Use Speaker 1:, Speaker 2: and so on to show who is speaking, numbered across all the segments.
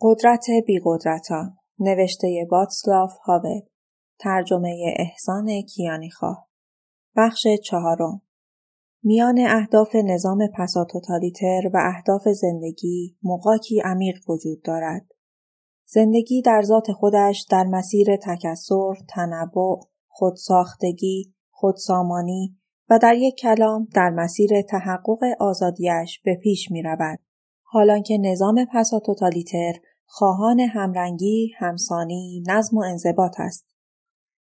Speaker 1: قدرت بیقدرتان نوشته باتسلاف هاول ترجمه احسان کیانیخواه بخش چهارم میان اهداف نظام پساتوتالیتر و اهداف زندگی مقاکی عمیق وجود دارد. زندگی در ذات خودش در مسیر تکسر، تنوع، خودساختگی، خودسامانی و در یک کلام در مسیر تحقق آزادیش به پیش می رود. حالان که نظام پساتوتالیتر خواهان همرنگی، همسانی، نظم و انضباط است.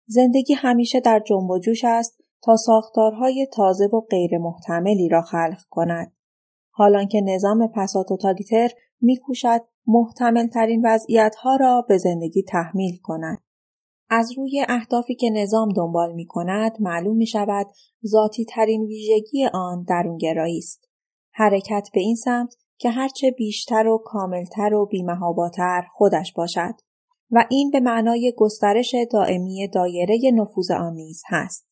Speaker 1: زندگی همیشه در جنب و جوش است تا ساختارهای تازه و غیر محتملی را خلق کند. حالان که نظام پساتوتالیتر میکوشد محتمل ترین وضعیت ها را به زندگی تحمیل کند. از روی اهدافی که نظام دنبال می کند معلوم می شود ذاتی ترین ویژگی آن درونگرایی است. حرکت به این سمت که هرچه بیشتر و کاملتر و بیمهاباتر خودش باشد و این به معنای گسترش دائمی دایره نفوذ آن نیز هست.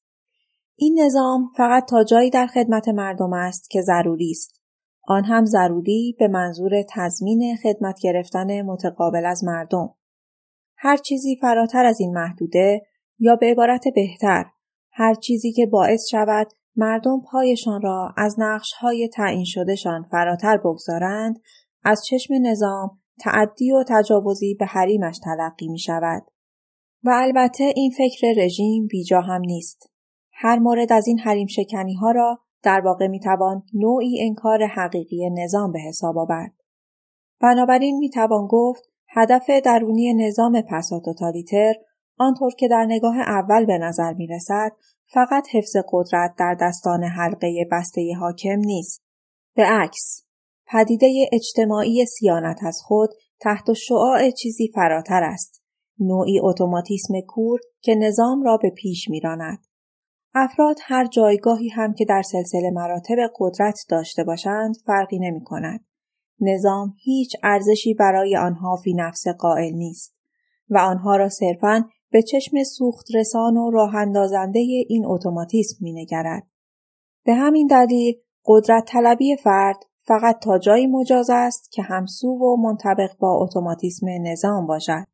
Speaker 1: این نظام فقط تا جایی در خدمت مردم است که ضروری است. آن هم ضروری به منظور تضمین خدمت گرفتن متقابل از مردم. هر چیزی فراتر از این محدوده یا به عبارت بهتر هر چیزی که باعث شود مردم پایشان را از های تعیین شدهشان فراتر بگذارند از چشم نظام تعدی و تجاوزی به حریمش تلقی می شود. و البته این فکر رژیم بیجا هم نیست. هر مورد از این حریم شکنی ها را در واقع می توان نوعی انکار حقیقی نظام به حساب آورد. بنابراین می توان گفت هدف درونی نظام پساتوتالیتر آنطور که در نگاه اول به نظر می رسد فقط حفظ قدرت در دستان حلقه بسته حاکم نیست. به عکس، پدیده اجتماعی سیانت از خود تحت شعاع چیزی فراتر است. نوعی اتوماتیسم کور که نظام را به پیش میراند. افراد هر جایگاهی هم که در سلسله مراتب قدرت داشته باشند فرقی نمی کند. نظام هیچ ارزشی برای آنها فی نفس قائل نیست و آنها را صرفاً به چشم سوخت رسان و راه اندازنده این اتوماتیسم مینگرد. به همین دلیل قدرت طلبی فرد فقط تا جایی مجاز است که همسو و منطبق با اتوماتیسم نظام باشد.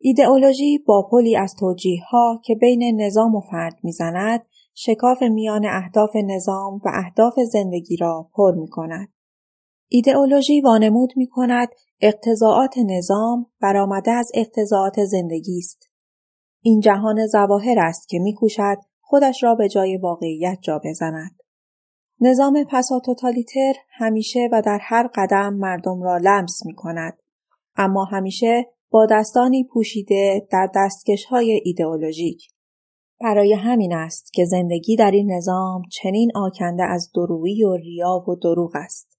Speaker 1: ایدئولوژی با پلی از توجیه ها که بین نظام و فرد می‌زند شکاف میان اهداف نظام و اهداف زندگی را پر می کند. ایدئولوژی وانمود می کند اقتضاعات نظام برآمده از اقتضاعات زندگی است این جهان زواهر است که میکوشد خودش را به جای واقعیت جا بزند. نظام پساتوتالیتر همیشه و در هر قدم مردم را لمس می کند. اما همیشه با دستانی پوشیده در دستکش های ایدئولوژیک. برای همین است که زندگی در این نظام چنین آکنده از درویی و ریا و دروغ است.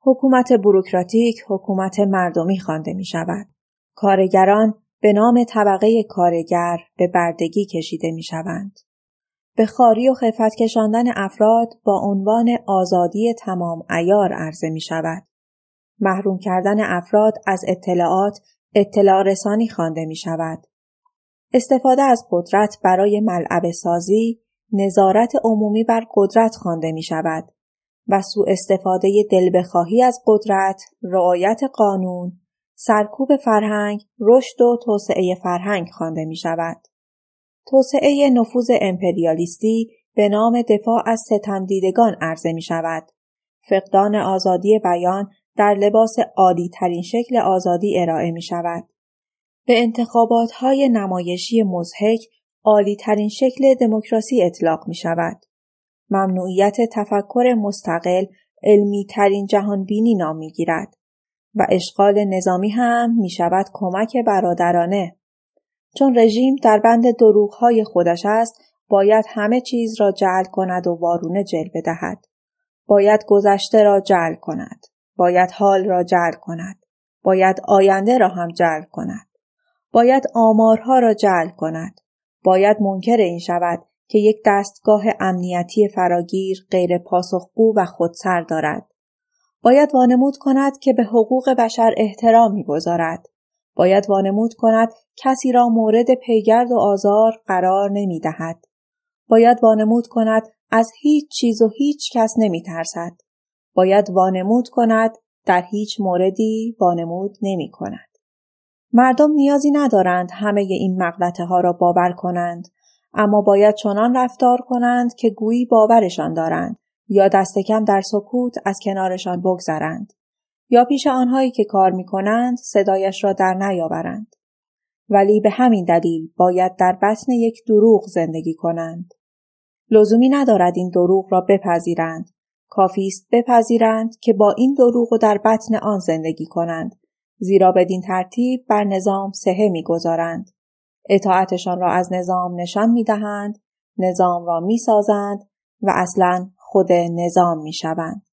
Speaker 1: حکومت بروکراتیک حکومت مردمی خوانده می شود. کارگران به نام طبقه کارگر به بردگی کشیده می شوند. به خاری و خفت کشاندن افراد با عنوان آزادی تمام ایار عرضه می شود. محروم کردن افراد از اطلاعات اطلاع رسانی خوانده می شود. استفاده از قدرت برای ملعب سازی نظارت عمومی بر قدرت خوانده می شود و سوء استفاده دل بخواهی از قدرت رعایت قانون سرکوب فرهنگ، رشد و توسعه فرهنگ خوانده می شود. توسعه نفوذ امپریالیستی به نام دفاع از ستمدیدگان عرضه می شود. فقدان آزادی بیان در لباس عالی ترین شکل آزادی ارائه می شود. به انتخابات های نمایشی مزهک عالی ترین شکل دموکراسی اطلاق می شود. ممنوعیت تفکر مستقل علمی ترین جهانبینی نام می گیرد. و اشغال نظامی هم می شود کمک برادرانه. چون رژیم در بند دروغهای خودش است باید همه چیز را جعل کند و وارونه جلوه دهد. باید گذشته را جعل کند. باید حال را جعل کند. باید آینده را هم جعل کند. باید آمارها را جعل کند. باید منکر این شود که یک دستگاه امنیتی فراگیر غیر پاسخگو و خودسر دارد. باید وانمود کند که به حقوق بشر احترام می‌گذارد باید وانمود کند کسی را مورد پیگرد و آزار قرار نمی دهد. باید وانمود کند از هیچ چیز و هیچ کس نمی ترسد. باید وانمود کند در هیچ موردی وانمود نمی کند. مردم نیازی ندارند همه این مغلطه ها را باور کنند اما باید چنان رفتار کنند که گویی باورشان دارند یا دست کم در سکوت از کنارشان بگذرند یا پیش آنهایی که کار می کنند صدایش را در نیاورند. ولی به همین دلیل باید در بطن یک دروغ زندگی کنند. لزومی ندارد این دروغ را بپذیرند. کافی است بپذیرند که با این دروغ و در بطن آن زندگی کنند. زیرا بدین ترتیب بر نظام سهه می‌گذارند. اطاعتشان را از نظام نشان می‌دهند، نظام را می‌سازند و اصلا خود نظام می‌شوند.